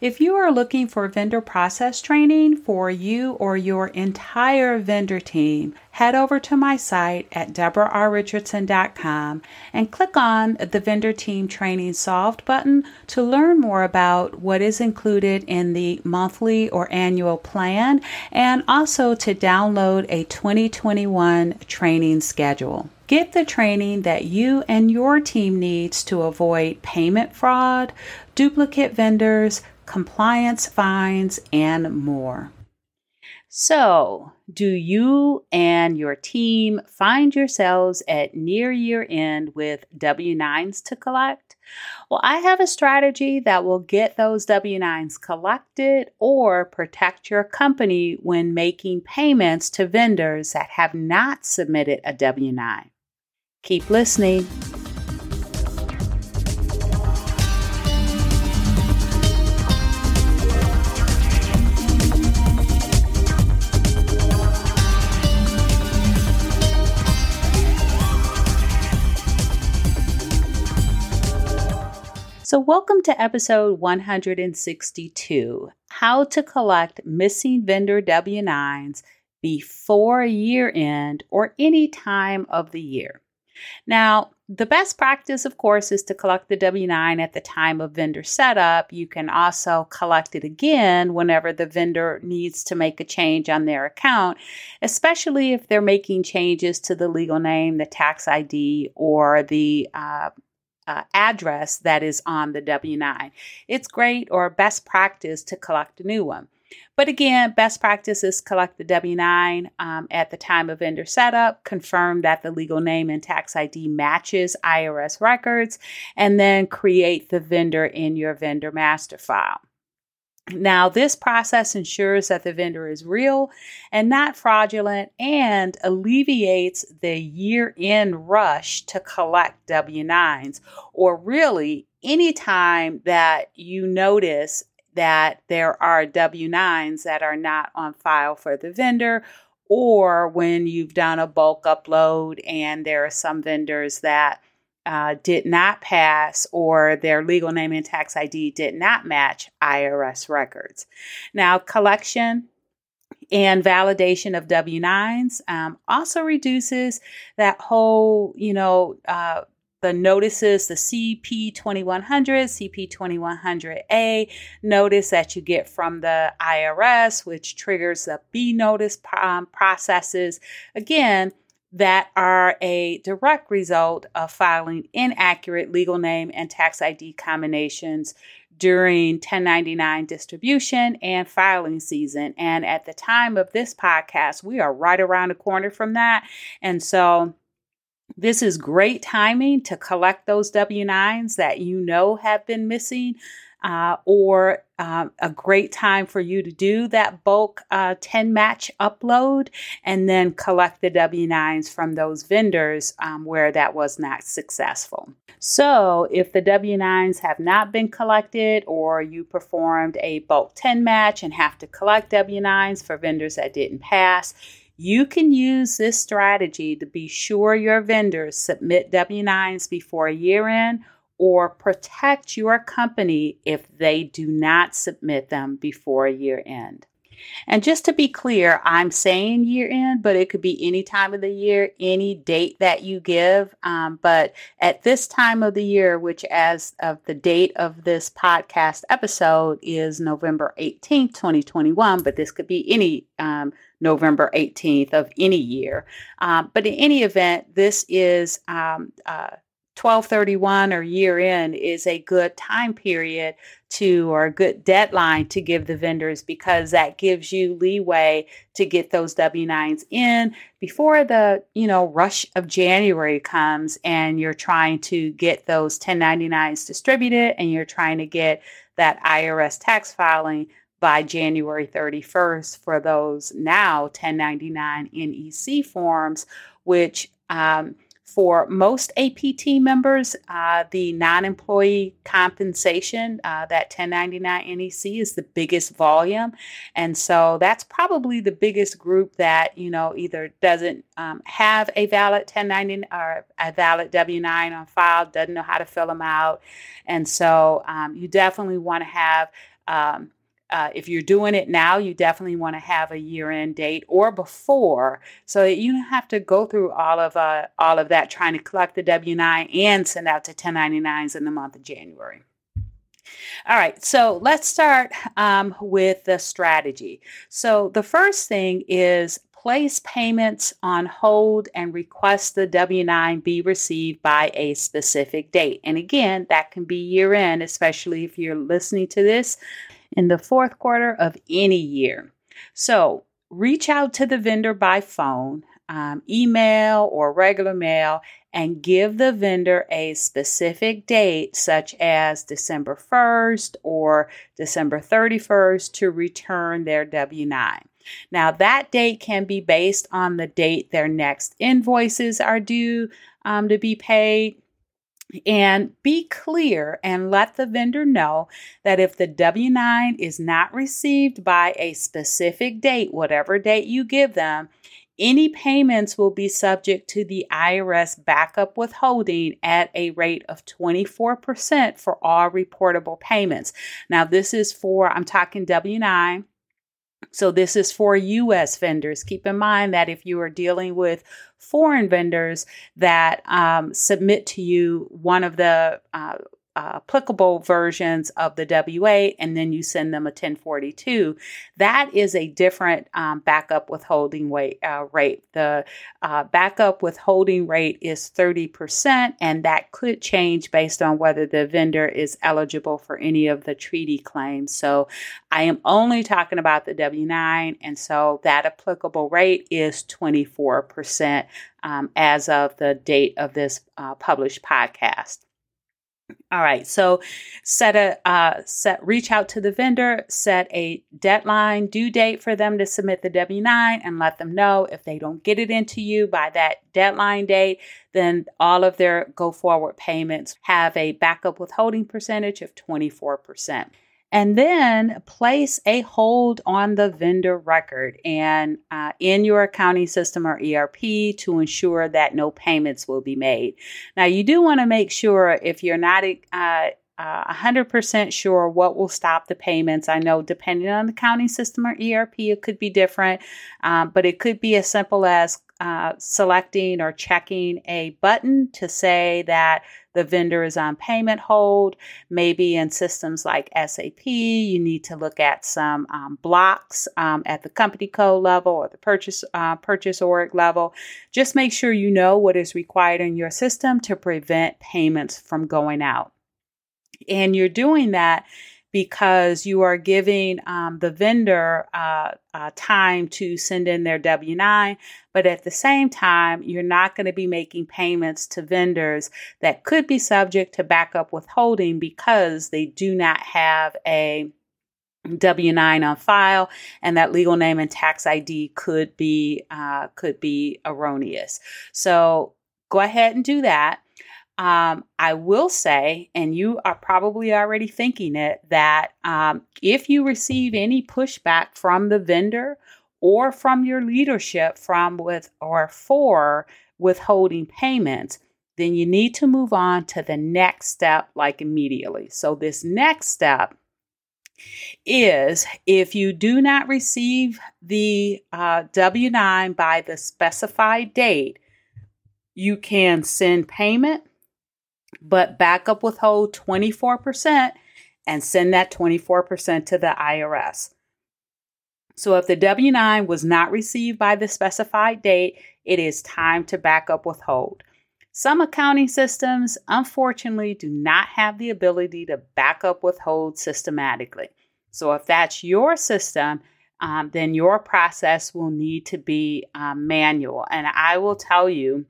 If you are looking for vendor process training for you or your entire vendor team, head over to my site at debrarrichardson.com and click on the Vendor Team Training Solved button to learn more about what is included in the monthly or annual plan and also to download a 2021 training schedule. Get the training that you and your team needs to avoid payment fraud, duplicate vendors, compliance fines, and more. So, do you and your team find yourselves at near year end with W 9s to collect? Well, I have a strategy that will get those W 9s collected or protect your company when making payments to vendors that have not submitted a W 9. Keep listening. So, welcome to episode 162 How to Collect Missing Vendor W 9s Before Year End or any time of the year. Now, the best practice, of course, is to collect the W 9 at the time of vendor setup. You can also collect it again whenever the vendor needs to make a change on their account, especially if they're making changes to the legal name, the tax ID, or the uh, uh, address that is on the W 9. It's great or best practice to collect a new one. But again, best practice is collect the W 9 um, at the time of vendor setup, confirm that the legal name and tax ID matches IRS records, and then create the vendor in your vendor master file. Now, this process ensures that the vendor is real and not fraudulent and alleviates the year end rush to collect W 9s, or really any time that you notice that there are W 9s that are not on file for the vendor, or when you've done a bulk upload and there are some vendors that uh, did not pass or their legal name and tax ID did not match IRS records. Now, collection and validation of W 9s um, also reduces that whole, you know, uh, the notices, the CP 2100, CP 2100A notice that you get from the IRS, which triggers the B notice um, processes. Again, that are a direct result of filing inaccurate legal name and tax ID combinations during 1099 distribution and filing season. And at the time of this podcast, we are right around the corner from that. And so this is great timing to collect those W 9s that you know have been missing uh, or um, a great time for you to do that bulk uh, TIN match upload and then collect the W 9s from those vendors um, where that was not successful. So, if the W 9s have not been collected or you performed a bulk TIN match and have to collect W 9s for vendors that didn't pass, you can use this strategy to be sure your vendors submit W 9s before year end or protect your company if they do not submit them before year end. And just to be clear, I'm saying year end, but it could be any time of the year, any date that you give. Um, but at this time of the year, which as of the date of this podcast episode is November 18th, 2021, but this could be any um, November 18th of any year. Um, but in any event, this is um, uh, 1231 or year end is a good time period to or a good deadline to give the vendors because that gives you leeway to get those W9s in before the, you know, rush of January comes and you're trying to get those 1099s distributed and you're trying to get that IRS tax filing by January 31st for those now 1099 NEC forms, which um, for most APT members, uh, the non employee compensation, uh, that 1099 NEC, is the biggest volume. And so that's probably the biggest group that, you know, either doesn't um, have a valid 1099 or a valid W 9 on file, doesn't know how to fill them out. And so um, you definitely want to have. Um, uh, if you're doing it now, you definitely want to have a year-end date or before, so that you don't have to go through all of uh, all of that trying to collect the W-9 and send out to 1099s in the month of January. All right, so let's start um, with the strategy. So the first thing is place payments on hold and request the W 9 be received by a specific date. And again, that can be year end, especially if you're listening to this in the fourth quarter of any year. So reach out to the vendor by phone, um, email, or regular mail and give the vendor a specific date, such as December 1st or December 31st, to return their W 9. Now, that date can be based on the date their next invoices are due um, to be paid and be clear and let the vendor know that if the W 9 is not received by a specific date, whatever date you give them, any payments will be subject to the IRS backup withholding at a rate of 24% for all reportable payments. Now, this is for, I'm talking W 9. So, this is for US vendors. Keep in mind that if you are dealing with foreign vendors that um, submit to you one of the uh, applicable versions of the W8 and then you send them a 1042, that is a different um, backup withholding weight, uh, rate. The uh, backup withholding rate is 30%, and that could change based on whether the vendor is eligible for any of the treaty claims. So I am only talking about the W 9, and so that applicable rate is 24% um, as of the date of this uh, published podcast. All right, so set a uh, set reach out to the vendor, set a deadline due date for them to submit the W nine, and let them know if they don't get it into you by that deadline date, then all of their go forward payments have a backup withholding percentage of twenty four percent and then place a hold on the vendor record and uh, in your accounting system or ERP to ensure that no payments will be made. Now, you do want to make sure if you're not uh, uh, 100% sure what will stop the payments. I know depending on the accounting system or ERP, it could be different, um, but it could be as simple as uh, selecting or checking a button to say that the vendor is on payment hold. Maybe in systems like SAP, you need to look at some um, blocks um, at the company code level or the purchase uh, purchase org level. Just make sure you know what is required in your system to prevent payments from going out. And you're doing that because you are giving um, the vendor uh, uh, time to send in their W 9, but at the same time, you're not going to be making payments to vendors that could be subject to backup withholding because they do not have a W nine on file, and that legal name and tax ID could be uh, could be erroneous. So go ahead and do that. Um, I will say, and you are probably already thinking it, that um, if you receive any pushback from the vendor or from your leadership from with or for withholding payments, then you need to move on to the next step like immediately. So, this next step is if you do not receive the uh, W 9 by the specified date, you can send payment but backup withhold 24% and send that 24% to the IRS. So if the W 9 was not received by the specified date, it is time to backup withhold. Some accounting systems, unfortunately, do not have the ability to backup withhold systematically. So if that's your system, um, then your process will need to be um, manual. And I will tell you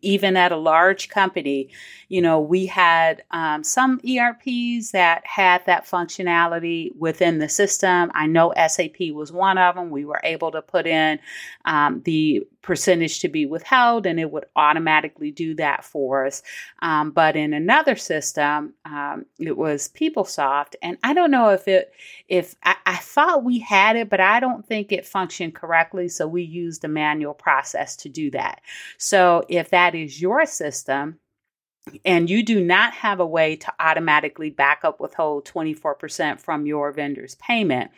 even at a large company, you know, we had um, some ERPs that had that functionality within the system. I know SAP was one of them. We were able to put in um, the percentage to be withheld and it would automatically do that for us. Um, but in another system, um, it was PeopleSoft. And I don't know if it, if I, I, thought we had it, but I don't think it functioned correctly. So we used a manual process to do that. So if that is your system, and you do not have a way to automatically back up withhold 24% from your vendor's payment,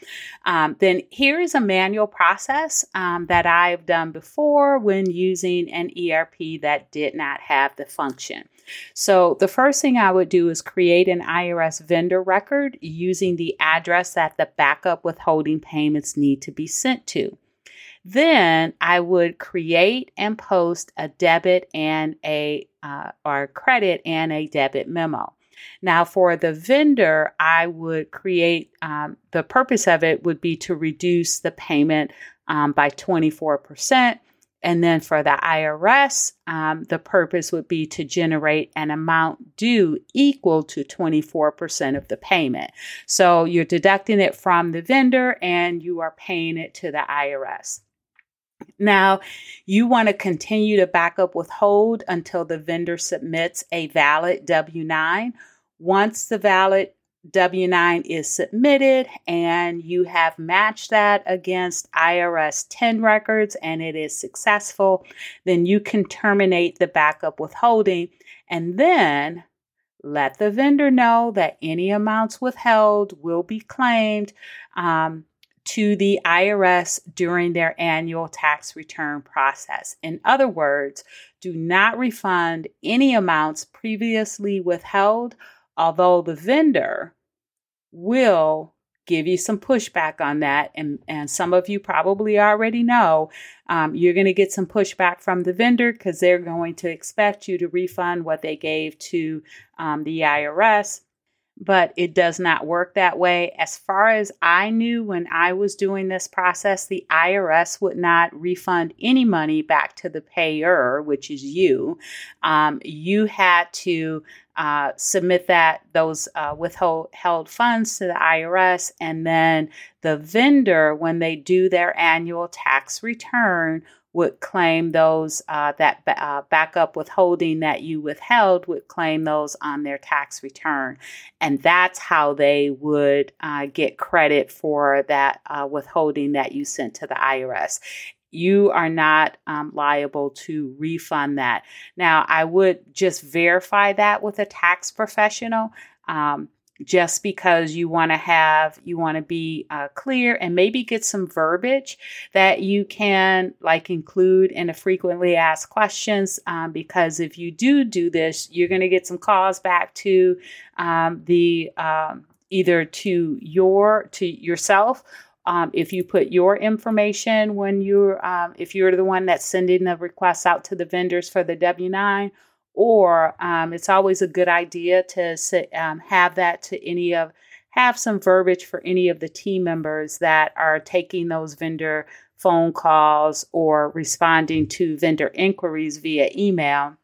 um, then here is a manual process um, that I've done before when using an ERP that did not have the function. So, the first thing I would do is create an IRS vendor record using the address that the backup withholding payments need to be sent to. Then I would create and post a debit and a uh, or credit and a debit memo. Now, for the vendor, I would create um, the purpose of it would be to reduce the payment um, by 24%. And then for the IRS, um, the purpose would be to generate an amount due equal to 24% of the payment. So you're deducting it from the vendor and you are paying it to the IRS. Now, you want to continue to back up withhold until the vendor submits a valid W 9. Once the valid W 9 is submitted and you have matched that against IRS TIN records and it is successful, then you can terminate the backup withholding and then let the vendor know that any amounts withheld will be claimed. Um, to the IRS during their annual tax return process. In other words, do not refund any amounts previously withheld, although the vendor will give you some pushback on that. And, and some of you probably already know um, you're going to get some pushback from the vendor because they're going to expect you to refund what they gave to um, the IRS but it does not work that way. As far as I knew when I was doing this process, the IRS would not refund any money back to the payer, which is you. Um, you had to uh, submit that those uh, withheld funds to the IRS, and then the vendor, when they do their annual tax return, would claim those uh, that uh, backup withholding that you withheld would claim those on their tax return, and that's how they would uh, get credit for that uh, withholding that you sent to the IRS. You are not um, liable to refund that. Now, I would just verify that with a tax professional. Um, just because you want to have you want to be uh, clear and maybe get some verbiage that you can like include in a frequently asked questions um, because if you do do this you're going to get some calls back to um, the um, either to your to yourself um, if you put your information when you're um, if you're the one that's sending the requests out to the vendors for the w9 or um, it's always a good idea to um, have that to any of have some verbiage for any of the team members that are taking those vendor phone calls or responding to vendor inquiries via email.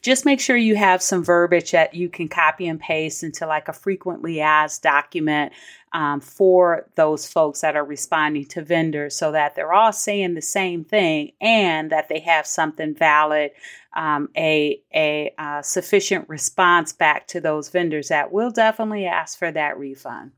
Just make sure you have some verbiage that you can copy and paste into like a frequently asked document um, for those folks that are responding to vendors so that they're all saying the same thing and that they have something valid, um, a, a uh, sufficient response back to those vendors that will definitely ask for that refund.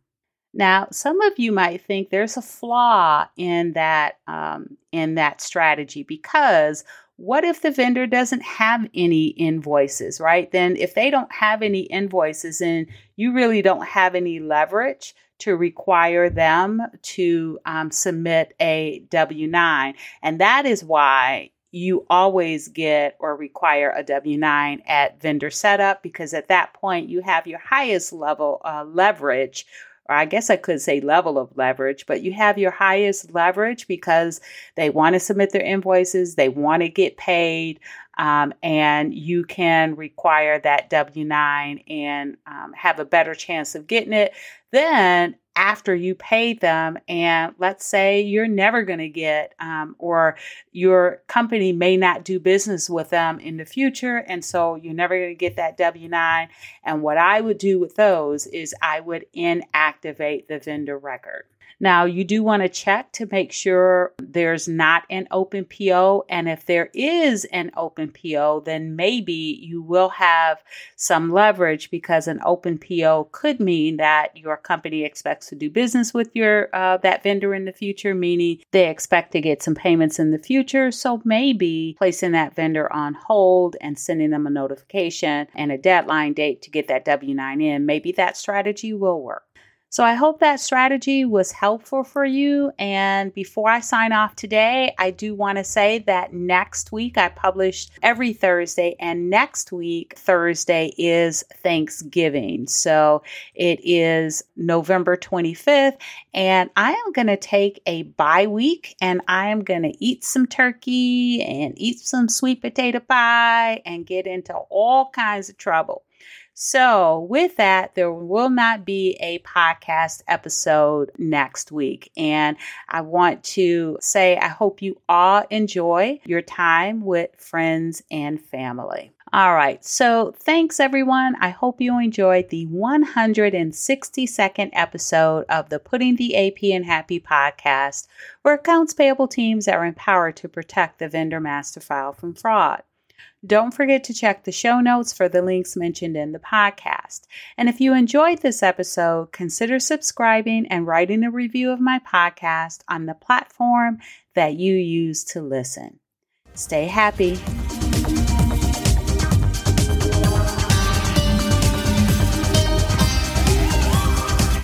Now, some of you might think there's a flaw in that um, in that strategy because what if the vendor doesn't have any invoices, right? Then, if they don't have any invoices and you really don't have any leverage to require them to um, submit a W 9. And that is why you always get or require a W 9 at vendor setup because at that point you have your highest level uh, leverage or I guess I could say level of leverage, but you have your highest leverage because they want to submit their invoices, they want to get paid, um, and you can require that W 9 and um, have a better chance of getting it. Then after you pay them and let's say you're never going to get um, or your company may not do business with them in the future and so you're never going to get that w9 and what i would do with those is i would inactivate the vendor record now, you do want to check to make sure there's not an open PO. And if there is an open PO, then maybe you will have some leverage because an open PO could mean that your company expects to do business with your uh, that vendor in the future, meaning they expect to get some payments in the future. So maybe placing that vendor on hold and sending them a notification and a deadline date to get that W 9 in, maybe that strategy will work. So I hope that strategy was helpful for you. And before I sign off today, I do want to say that next week I publish every Thursday, and next week, Thursday, is Thanksgiving. So it is November 25th, and I am going to take a bye week and I am going to eat some turkey and eat some sweet potato pie and get into all kinds of trouble. So, with that, there will not be a podcast episode next week. And I want to say, I hope you all enjoy your time with friends and family. All right. So, thanks everyone. I hope you enjoyed the 162nd episode of the Putting the AP in Happy podcast, where accounts payable teams are empowered to protect the vendor master file from fraud. Don't forget to check the show notes for the links mentioned in the podcast. And if you enjoyed this episode, consider subscribing and writing a review of my podcast on the platform that you use to listen. Stay happy.